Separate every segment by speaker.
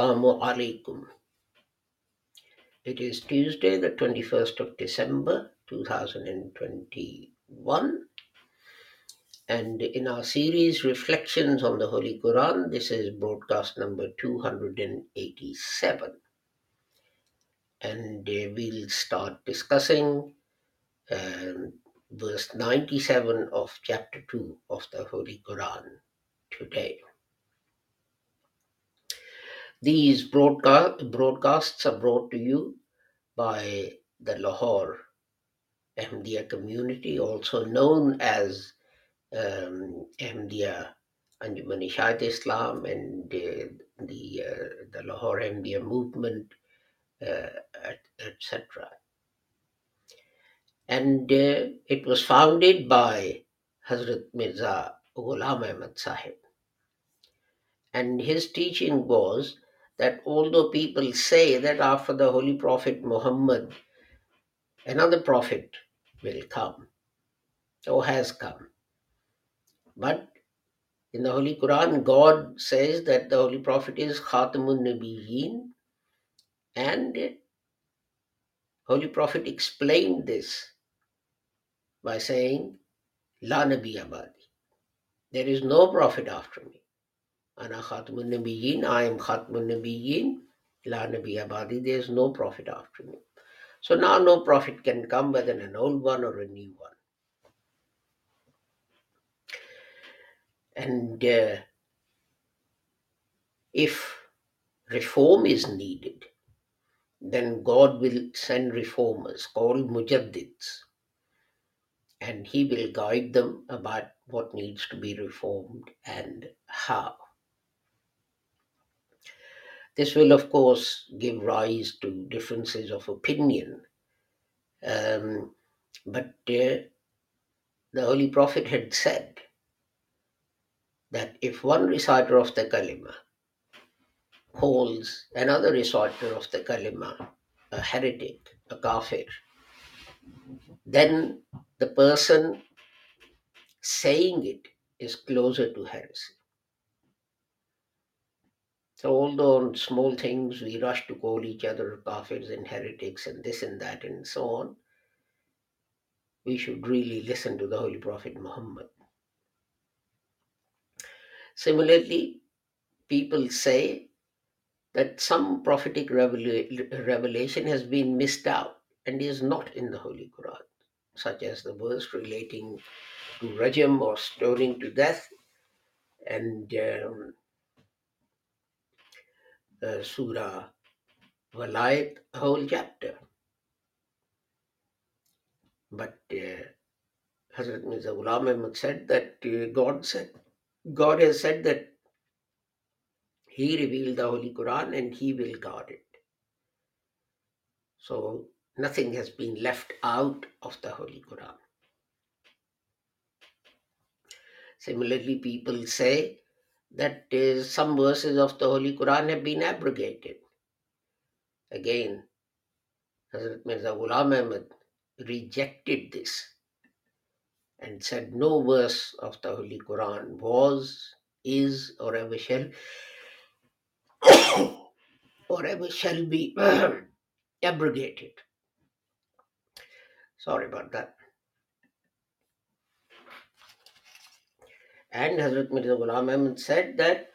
Speaker 1: Assalamu alaikum. It is Tuesday, the 21st of December 2021, and in our series Reflections on the Holy Quran, this is broadcast number 287. And uh, we'll start discussing um, verse 97 of chapter 2 of the Holy Quran today. These broadcast, broadcasts are brought to you by the Lahore Ahmadiyya community, also known as um, Ahmadiyya Anjuman Ishayat Islam and uh, the, uh, the Lahore Ahmadiyya movement, uh, etc. And uh, it was founded by Hazrat Mirza Ghulam Ahmad Sahib. And his teaching was that although people say that after the Holy Prophet Muhammad, another prophet will come or has come. But in the Holy Quran, God says that the Holy Prophet is Khatamun Nabiyyin, and Holy Prophet explained this by saying, La Nabi Abadi. There is no prophet after me. Ana Khatamun Nabiyyin, I am Khatamun Nabiyyin, La Nabi Abadi, there is no prophet after me. So now no prophet can come, whether an old one or a new one. And uh, if reform is needed, then God will send reformers called mujaddids, and He will guide them about what needs to be reformed and how. This will, of course, give rise to differences of opinion. Um, but uh, the Holy Prophet had said that if one reciter of the Kalima calls another reciter of the Kalima a heretic, a kafir, then the person saying it is closer to heresy. So, although on small things we rush to call each other kafirs and heretics and this and that and so on, we should really listen to the Holy Prophet Muhammad. Similarly, people say that some prophetic revela- revelation has been missed out and is not in the Holy Quran, such as the verse relating to Rajam or stoning to death and um, uh, Surah Walayat, whole chapter. But uh, Hazrat Mirza Ghulam Ahmad said that uh, God said, God has said that He revealed the Holy Quran and He will guard it. So nothing has been left out of the Holy Quran. Similarly, people say that uh, some verses of the Holy Quran have been abrogated. Again, Hazrat Mirza Ghulam Ahmad rejected this and said no verse of the Holy Quran was, is, or ever shall, or ever shall be abrogated. Sorry about that. And Hazrat Mirza Ghulam Ahmad said that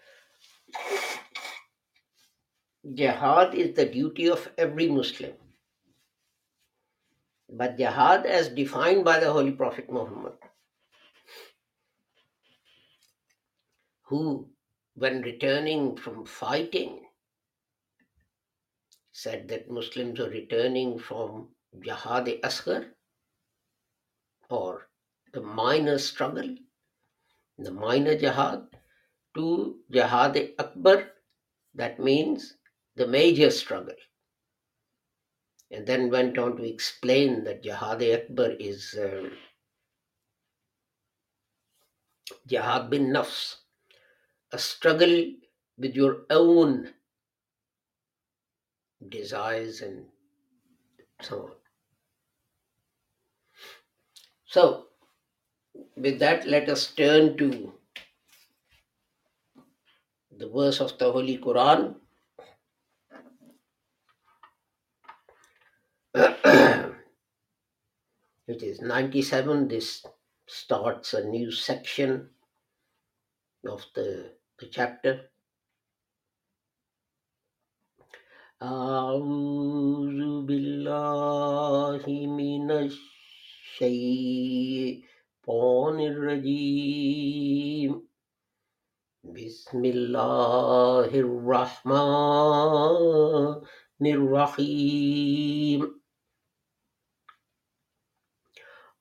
Speaker 1: jihad is the duty of every Muslim. But jihad, as defined by the Holy Prophet Muhammad, who, when returning from fighting, said that Muslims are returning from Jihad Asghar or the minor struggle, the minor jihad, to Jihad Akbar, that means the major struggle. And then went on to explain that Jihad Akbar is um, Jihad bin Nafs, a struggle with your own desires and so on. So, with that, let us turn to the verse of the Holy Quran. It is 97. This starts a new section of the, the chapter. أعوذ بالله من الشيطان الشيطان الرجيم بسم الله الرحمن الرحيم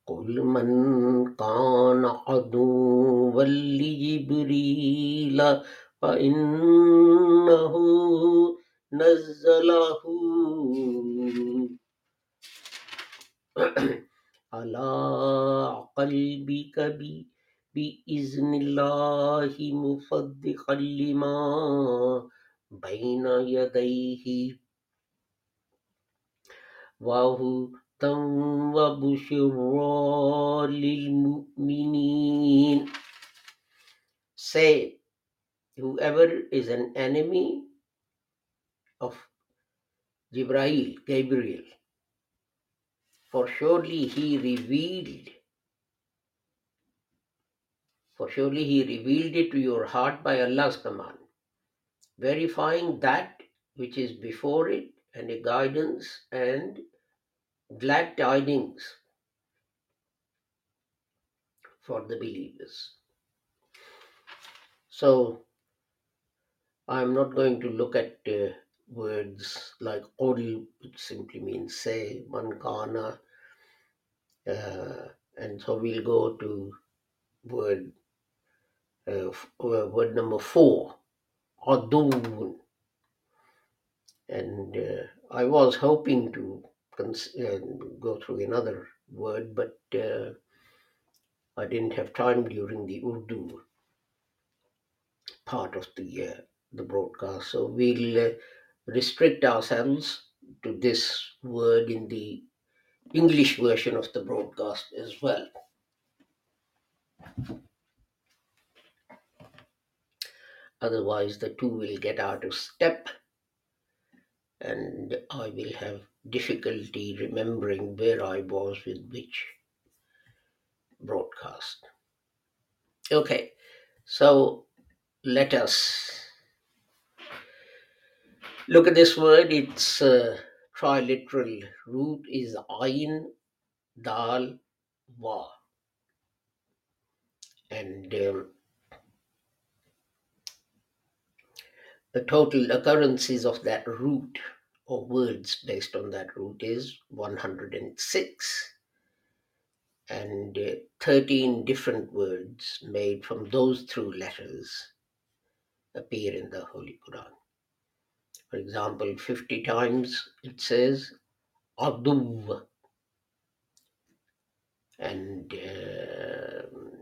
Speaker 1: قل من كان عدوا لجبريل فإنه نزله على قلبك ب- بإذن الله مصدقا لما بين يديه وهدى وبشرى للمؤمنين Say, whoever is an enemy of Jibrail, Gabriel, for surely he revealed, for surely he revealed it to your heart by Allah's command, verifying that which is before it and a guidance and glad tidings for the believers. So, I'm not going to look at uh, words like qul, simply means say, mankana, uh, and so we'll go to word uh, uh, word number four, adun. And uh, I was hoping to cons- uh, go through another word, but uh, I didn't have time during the Urdu part of the the broadcast. So we'll restrict ourselves to this word in the English version of the broadcast as well. Otherwise, the two will get out of step, and I will have difficulty remembering where I was with which broadcast. Okay, so let us look at this word. Its uh, triliteral. Root is ayin, dal, wa, and um, the total occurrences of that root or words based on that root is 106 and uh, 13 different words made from those three letters appear in the holy quran for example 50 times it says adu and um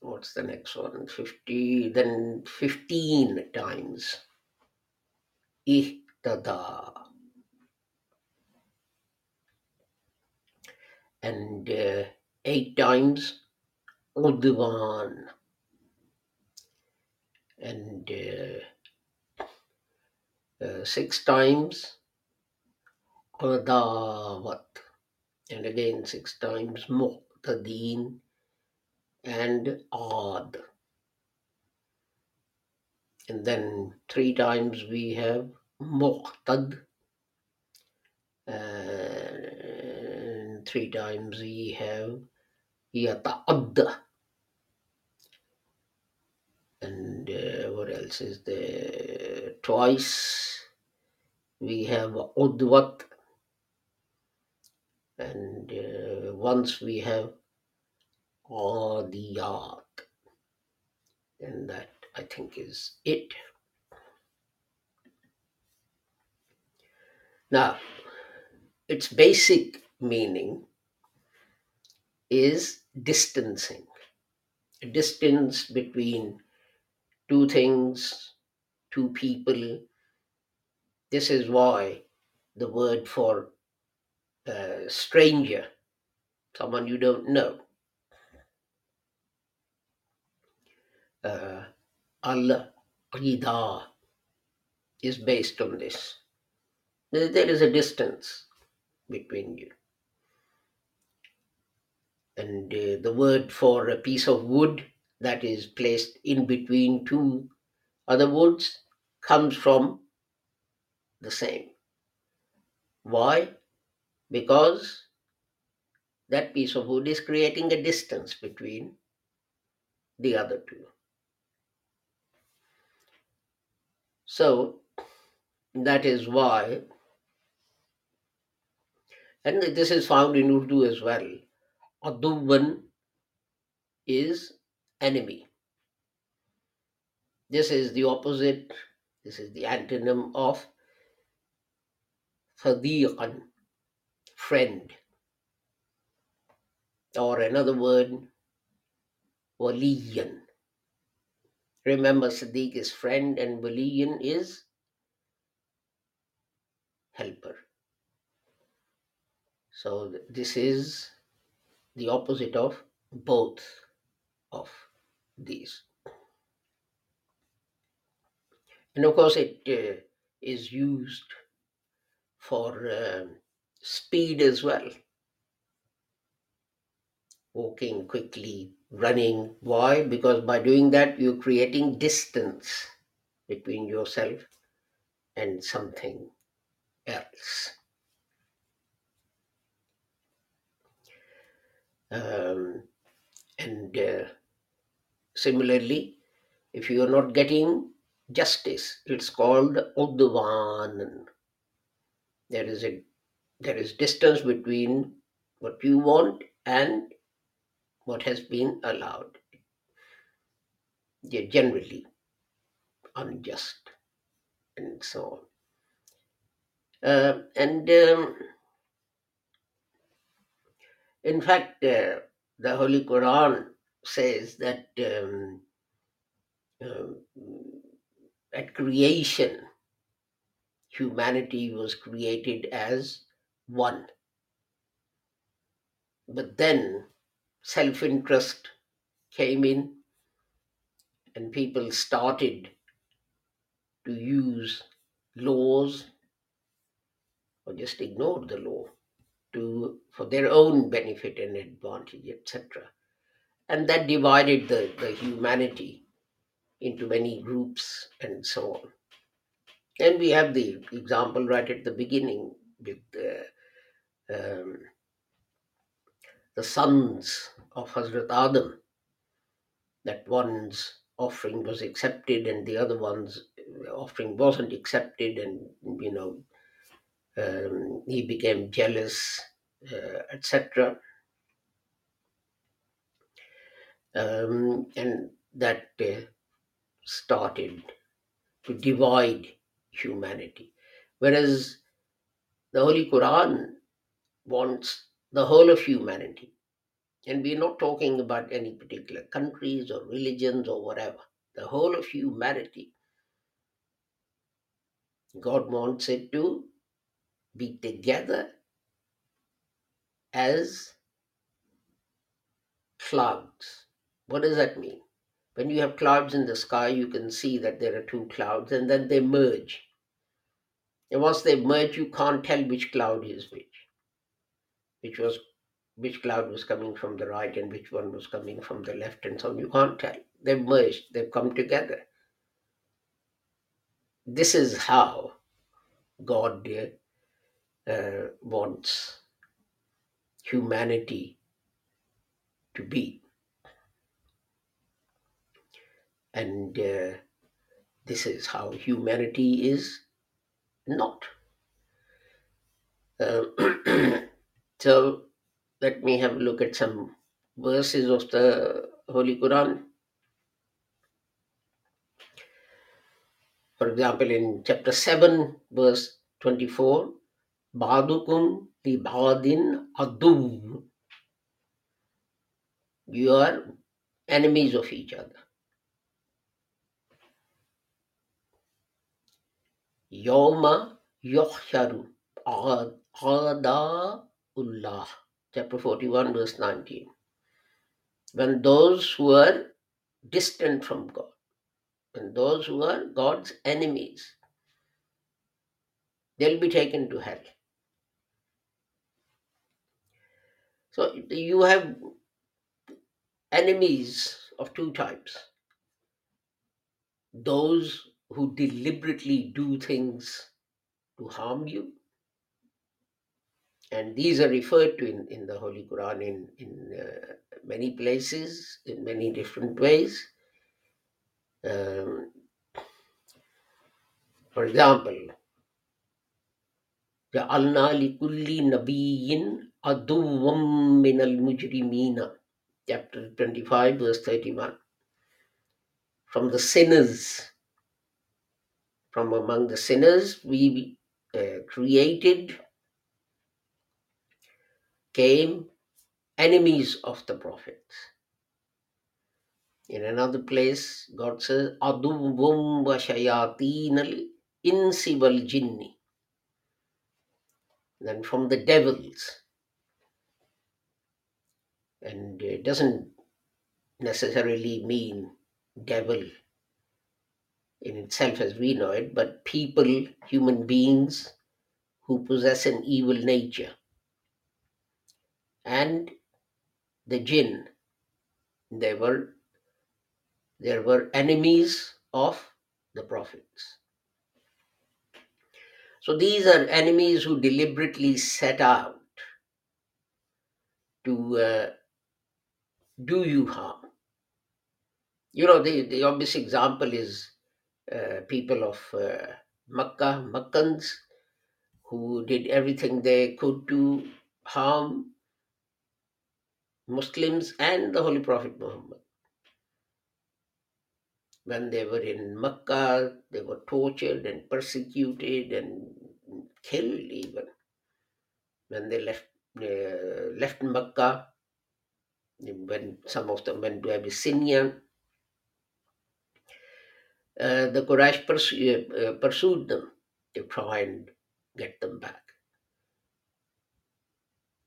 Speaker 1: what's the next one? 50 then 15 times. Ihtada. And uh, eight times udwan. And uh, uh, six times qadawat and again six times muqtadin and ad and then three times we have muqtad. And three times we have yata'adda else is there? Twice we have Udvat, and uh, once we have Adiyat. And that I think is it. Now, its basic meaning is distancing, a distance between two things, two people. This is why the word for uh, stranger, someone you don't know, uh, al is based on this. There there is a distance between you. And uh, the word for a piece of wood that is placed in between two other woods comes from the same. Why? Because that piece of wood is creating a distance between the other two. So that is why, and this is found in Urdu as well. Aduban is enemy. This is the opposite, this is the antonym of sadiqan, friend. Or another word, waliyan. Remember, Sadiq is friend and waliyan is helper. So this is the opposite of both of these. And of course, it uh, is used for um speed as well. Walking quickly, running. Why? Because by doing that, you're creating distance between yourself and something else. Um, and uh, similarly, if you are not getting justice, it's called udvan. There is a there is distance between what you want and what has been allowed. They're generally unjust and so on. Uh, and um, in fact, uh, the Holy Quran says that um, um, at creation, humanity was created as one. But then self interest came in, and people started to use laws or just ignored the law to for their own benefit and advantage, etc. And that divided the, the humanity into many groups and so on. And we have the example right at the beginning with the, um, the sons of Hazrat Adam, that one's offering was accepted and the other one's offering wasn't accepted, and you know, um, he became jealous, uh, etc. Um, and that uh, started to divide humanity. Whereas the Holy Quran wants the whole of humanity. And we're not talking about any particular countries or religions or whatever. The whole of humanity. God wants it to be together as clouds. What does that mean? When you have clouds in the sky, you can see that there are two clouds and then they merge. And once they merge, you can't tell which cloud is which. Which was which cloud was coming from the right and which one was coming from the left and so on. You can't tell. They've merged, they've come together. This is how God uh, wants humanity to be. And uh, this is how humanity is not. Uh, so let me have a look at some verses of the Holy Quran. For example, in chapter 7, verse 24, Ba'dukum li ba'din adu. You are enemies of each other. Yawma yuhsharu ullah. Chapter 41, verse 19. When those who are distant from God, and those who are God's enemies, they'll be taken to hell. So you have enemies of two types those who deliberately do things to harm you, and these are referred to in, in the Holy Quran in, in uh, many places, in many different ways. Um, for example, جعلنا لكل نبي عدوا من المجرمين chapter 25 verse 31 from the sinners from among the sinners we uh, created came enemies of the prophets. In another place god says aduvum wa shayateen insi wal jinni. Then from the devils. And it doesn't necessarily mean devil in itself as we know it, but people, human beings who possess an evil nature. And the jinn, they were there were enemies of the prophets. So these are enemies who deliberately set out to uh, do you harm. You know, the, the obvious example is uh, people of uh, Makkah, Makkans, who did everything they could to harm Muslims and the Holy Prophet Muhammad. When they were in Makkah, they were tortured and persecuted and killed even. When they left uh, left Makkah, when some of them went to Abyssinia, uh, the Quraysh pursu- uh, pursued them to try and get them back.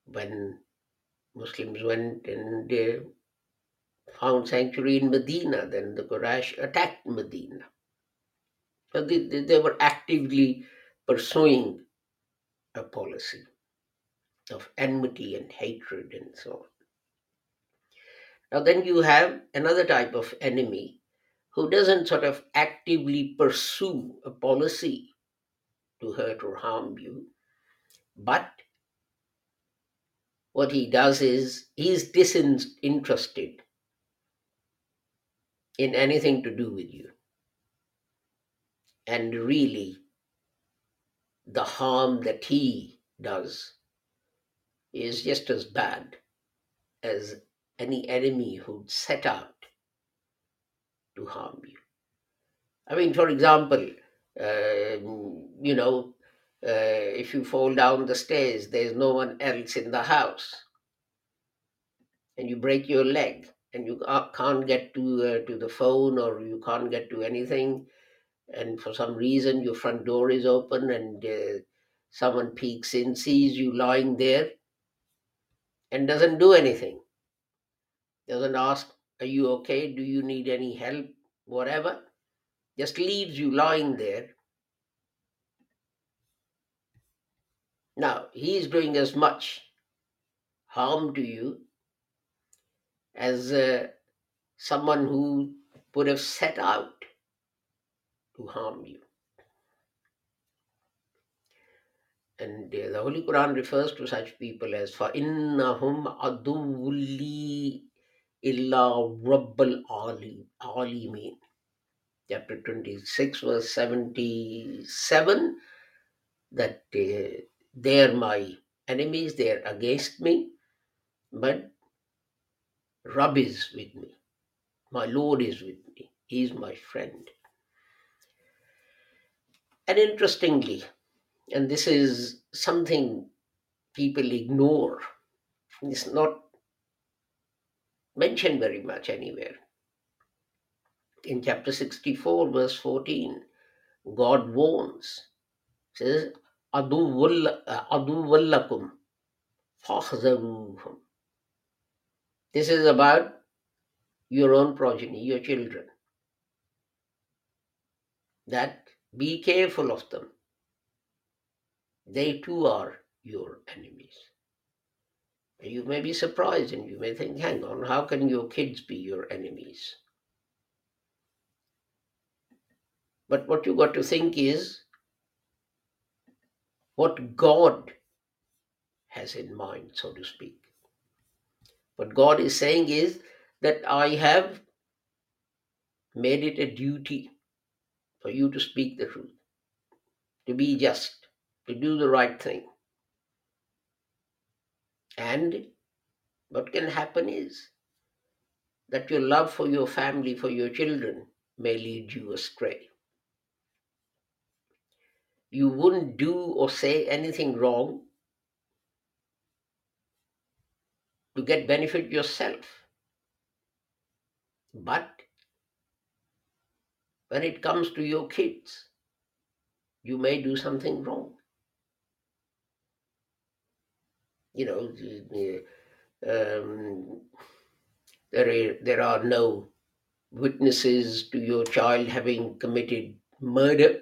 Speaker 1: When Muslims went and uh, found sanctuary in Medina, then the Quraysh attacked Medina. So they, they, they were actively pursuing a policy of enmity and hatred and so on. Now, then you have another type of enemy who doesn't sort of actively pursue a policy to hurt or harm you, but what he does is he's disinterested in anything to do with you. And really, the harm that he does is just as bad as any enemy who'd set out to harm you. I mean, for example, uh, you know, uh, if you fall down the stairs, there's no one else in the house, and you break your leg, and you can't get to uh, to the phone or you can't get to anything, and for some reason your front door is open and uh, someone peeks in, sees you lying there, and doesn't do anything, doesn't ask, "Are you okay? Do you need any help?" Whatever, just leaves you lying there. Now he is doing as much harm to you as uh, someone who would have set out to harm you. And uh, the Holy Quran refers to such people as فَإِنَّهُمْ عَدُوٌّ Illa Rabbal Ali, Alimin. Chapter 26, verse 77 that uh, they are my enemies, they are against me, but Rab is with me. My Lord is with me. He is my friend. And interestingly, and this is something people ignore, it's not mentioned very much anywhere. In chapter 64, verse 14, God warns, says, Aduwallakum fakhzaruhum. This is about your own progeny, your children. That be careful of them. They too are your enemies. You may be surprised and you may think, hang on, how can your kids be your enemies? But what you got to think is what God has in mind, so to speak. What God is saying is that I have made it a duty for you to speak the truth, to be just, to do the right thing. And what can happen is that your love for your family, for your children, may lead you astray. You wouldn't do or say anything wrong to get benefit yourself. But when it comes to your kids, you may do something wrong. You know, um, there, are, there are no witnesses to your child having committed murder.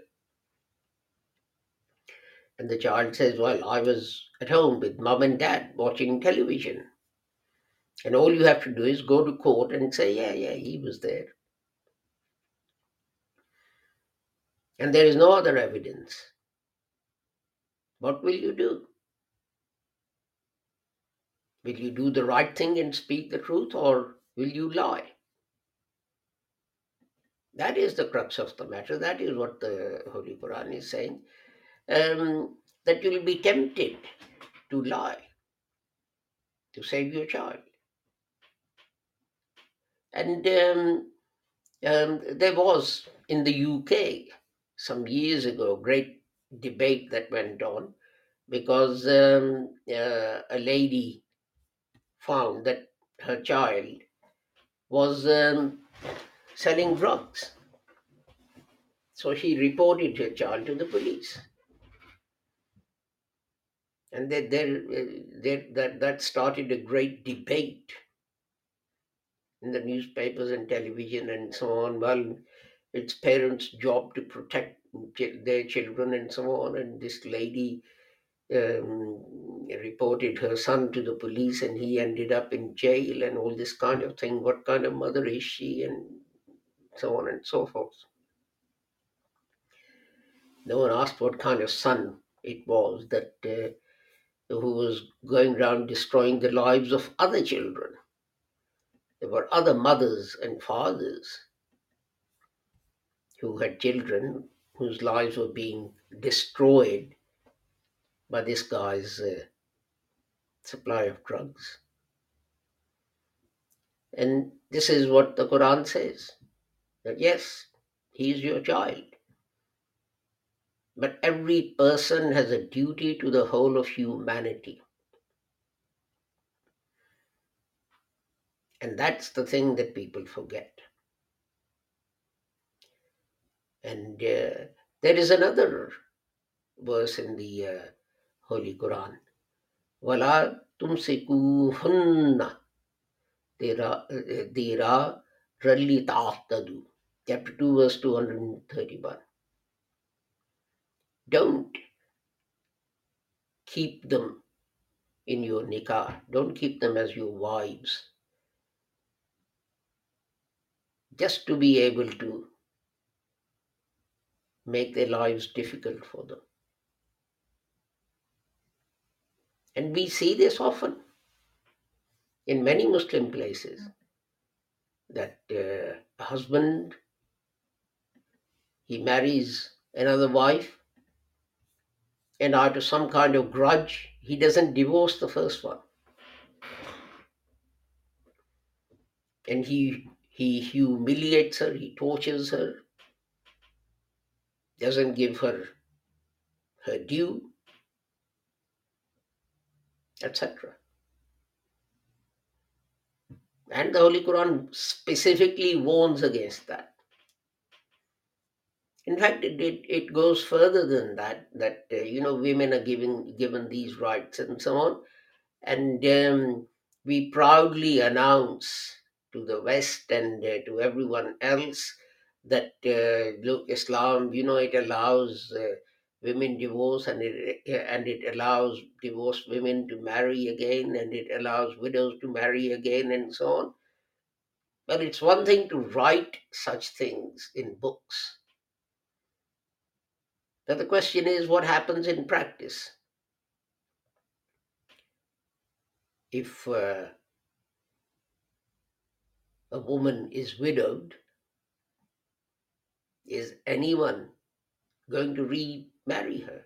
Speaker 1: And the child says, Well, I was at home with mom and dad watching television. And all you have to do is go to court and say, Yeah, yeah, he was there. And there is no other evidence. What will you do? Will you do the right thing and speak the truth, or will you lie? That is the crux of the matter. That is what the Holy Quran is saying. Um, that you will be tempted to lie to save your child. And um, um, there was in the UK some years ago a great debate that went on because um, uh, a lady found that her child was um, selling drugs. So she reported her child to the police. And there, there, there, that, that started a great debate in the newspapers and television and so on. Well, it's parents' job to protect their children and so on. And this lady um, reported her son to the police and he ended up in jail and all this kind of thing. What kind of mother is she? And so on and so forth. No one asked what kind of son it was that uh, who was going around destroying the lives of other children. There were other mothers and fathers who had children whose lives were being destroyed by this guy's uh, supply of drugs. And this is what the Quran says that yes, he is your child. But every person has a duty to the whole of humanity. And that's the thing that people forget. And uh, there is another verse in the uh, Holy Quran. Wala tumsikuhunna dira dira eh, ralli ta'tadu. Chapter 2 verse 231. Don't keep them in your nikah. Don't keep them as your wives. Just to be able to make their lives difficult for them. And we see this often in many Muslim places that uh, a husband he marries another wife, and out of some kind of grudge, he doesn't divorce the first one. And he he humiliates her, he tortures her, doesn't give her her due, etc. And the Holy Quran specifically warns against that. In fact, it, it, it goes further than that, that, uh, you know, women are given, given these rights and so on. And um, we proudly announce to the West and uh, to everyone else that, uh, look, Islam, you know, it allows uh, women divorce and it, and it allows divorced women to marry again and it allows widows to marry again and so on. Well, it's one thing to write such things in books now, the question is what happens in practice? If uh, a woman is widowed, is anyone going to remarry her?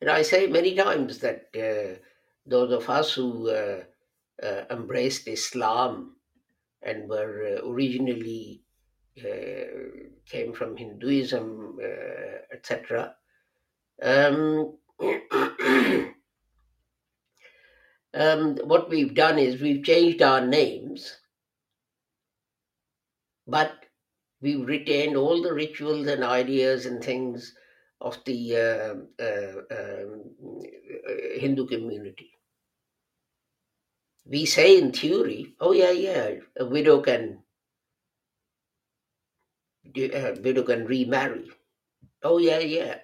Speaker 1: And I say many times that uh, those of us who uh, uh, embraced Islam and were uh, originally uh, came from Hinduism, uh, etc. Um, um, what we've done is we've changed our names, but we've retained all the rituals and ideas and things of the uh, uh, um, uh, Hindu community. We say in theory, oh, yeah, yeah, a widow can uh, widow can remarry. Oh yeah, yeah.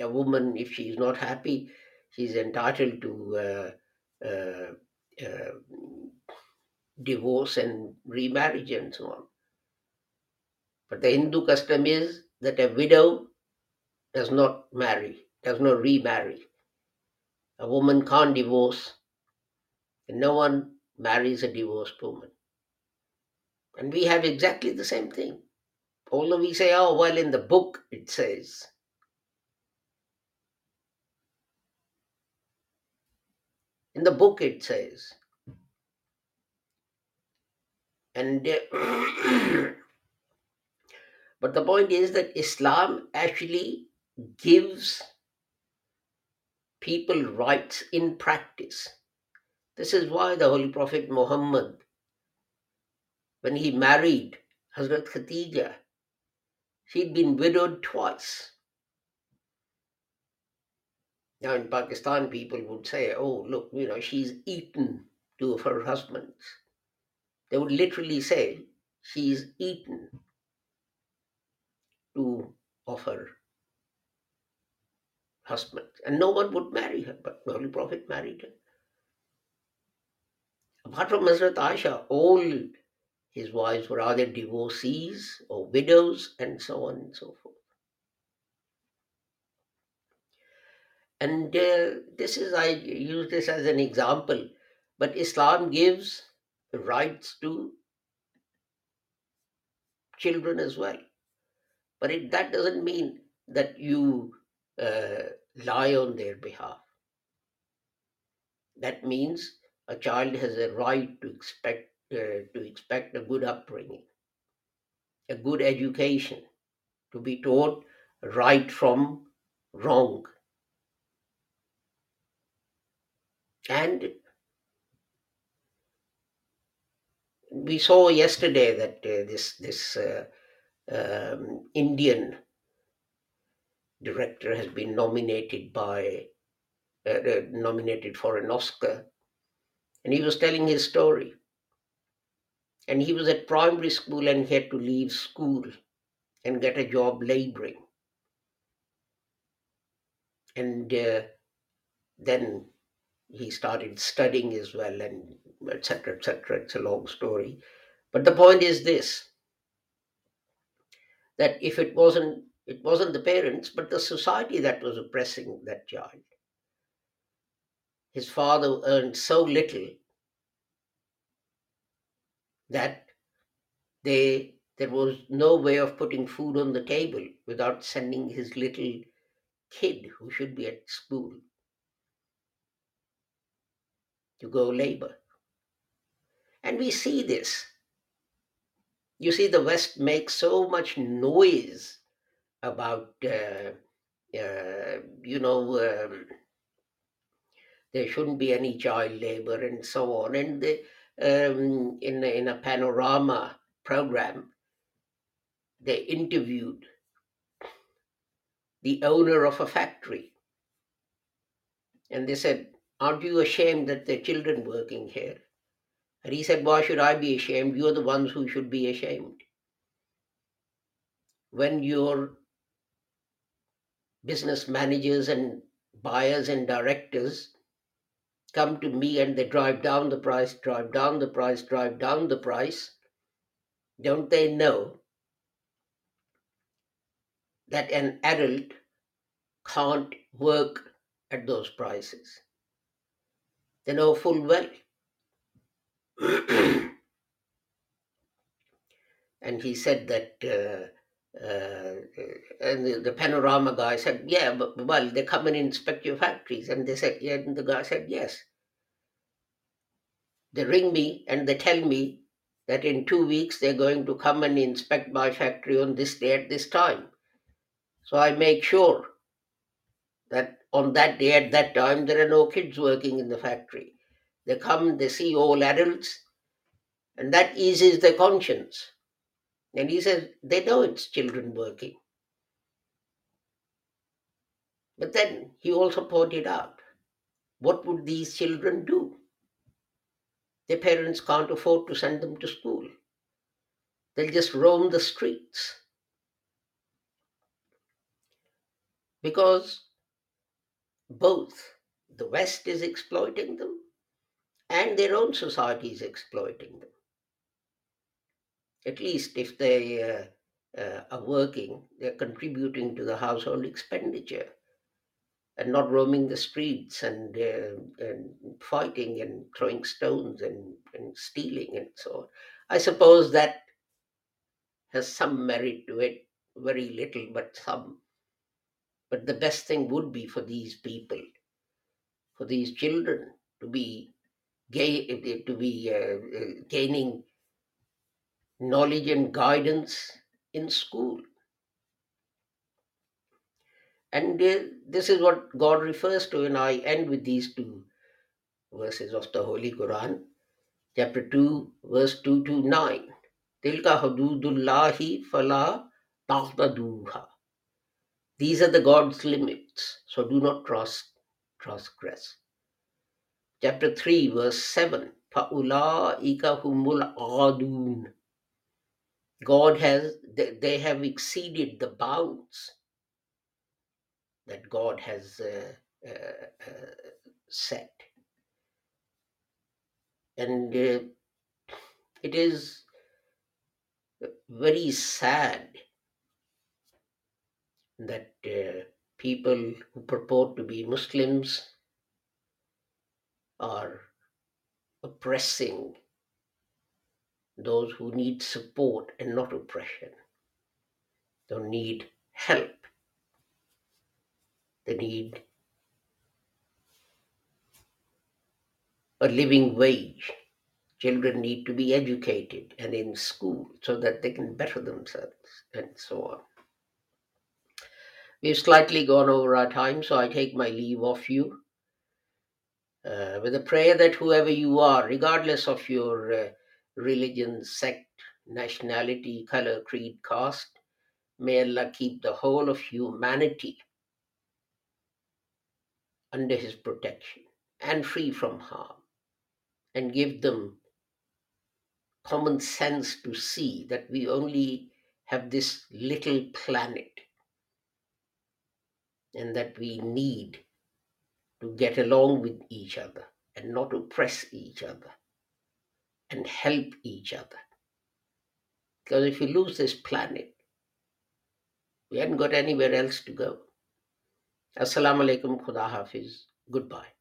Speaker 1: A woman, if she's not happy, she's entitled to uh, divorce and remarriage and so on. But the Hindu custom is that a widow does not marry, does not remarry. A woman can't divorce, and no one marries a divorced woman. And we have exactly the same thing. Although we say, oh, well, in the book it says. In the book it says. And uh, but the point is that Islam actually gives people rights in practice. This is why the Holy Prophet Muhammad, when he married Hazrat Khatija, She'd been widowed twice. Now, in Pakistan, people would say, oh, look, you know, she's eaten two of her husbands. They would literally say, she's eaten two of her husbands. And no one would marry her, but the Holy Prophet married her. Apart from Hazrat Aisha, all his wives were either divorcees or widows, and so on and so forth. And uh, this is, I use this as an example, but Islam gives rights to children as well. But it, that doesn't mean that you uh, lie on their behalf. That means a child has a right to expect uh, to expect a good upbringing, a good education, to be taught right from wrong. And we saw yesterday that uh, this this uh, um, Indian director has been nominated by uh, uh nominated for an Oscar, and he was telling his story and he was at primary school and he had to leave school and get a job laboring. And uh, then he started studying as well, and etc. etc. It's a long story. But the point is this that if it wasn't it wasn't the parents, but the society that was oppressing that child. His father earned so little that they there was no way of putting food on the table without sending his little kid who should be at school to go labor. And we see this. You see, the West makes so much noise about, uh, uh, you know, um, there shouldn't be any child labor and so on. And the, um, in, in a panorama program, they interviewed the owner of a factory. And they said, Aren't you ashamed that there are children working here? And he said, Why should I be ashamed? You're the ones who should be ashamed. When your business managers and buyers and directors come to me and they drive down the price, drive down the price, drive down the price, don't they know that an adult can't work at those prices? They know full well. and he said that, uh, uh, and the, the panorama guy said, Yeah, but well, they come and inspect your factories. And they said, Yeah, and the guy said, Yes. They ring me and they tell me that in two weeks they're going to come and inspect my factory on this day at this time. So I make sure that on that day at that time there are no kids working in the factory. They come, they see all adults, and that eases their conscience. And he says they know it's children working. But then he also pointed out what would these children do? Their parents can't afford to send them to school. They'll just roam the streets. Because both the West is exploiting them and their own society is exploiting them. At least if they uh, uh, are working, they're contributing to the household expenditure and not roaming the streets and, uh, and fighting and throwing stones and, and stealing and so on. I suppose that has some merit to it, very little, but some. But the best thing would be for these people, for these children, to be ga- to be uh, gaining knowledge and guidance in school. And uh, this is what God refers to, and I end with these two verses of the Holy Quran, chapter 2, verse 2 to 9. Tilka ta'taduha. These are the God's limits, so do not trans- transgress chapter 3, verse 7. Pa'ula humul adun. God has, they have exceeded the bounds that God has uh, uh, uh set. And uh, it is very sad that uh, people who purport to be Muslims are oppressing those who need support and not oppression. They need help. They need a living wage. Children need to be educated and in school so that they can better themselves and so on. We've slightly gone over our time, so I take my leave of you uh, with a prayer that whoever you are, regardless of your uh, religion, sect, nationality, color, creed, caste, may Allah keep the whole of humanity under His protection and free from harm, and give them common sense to see that we only have this little planet and that we need to get along with each other and not oppress each other and help each other. Because if we lose this planet, we haven't got anywhere else to go. Assalamu alaikum, Khuda Hafiz. Goodbye.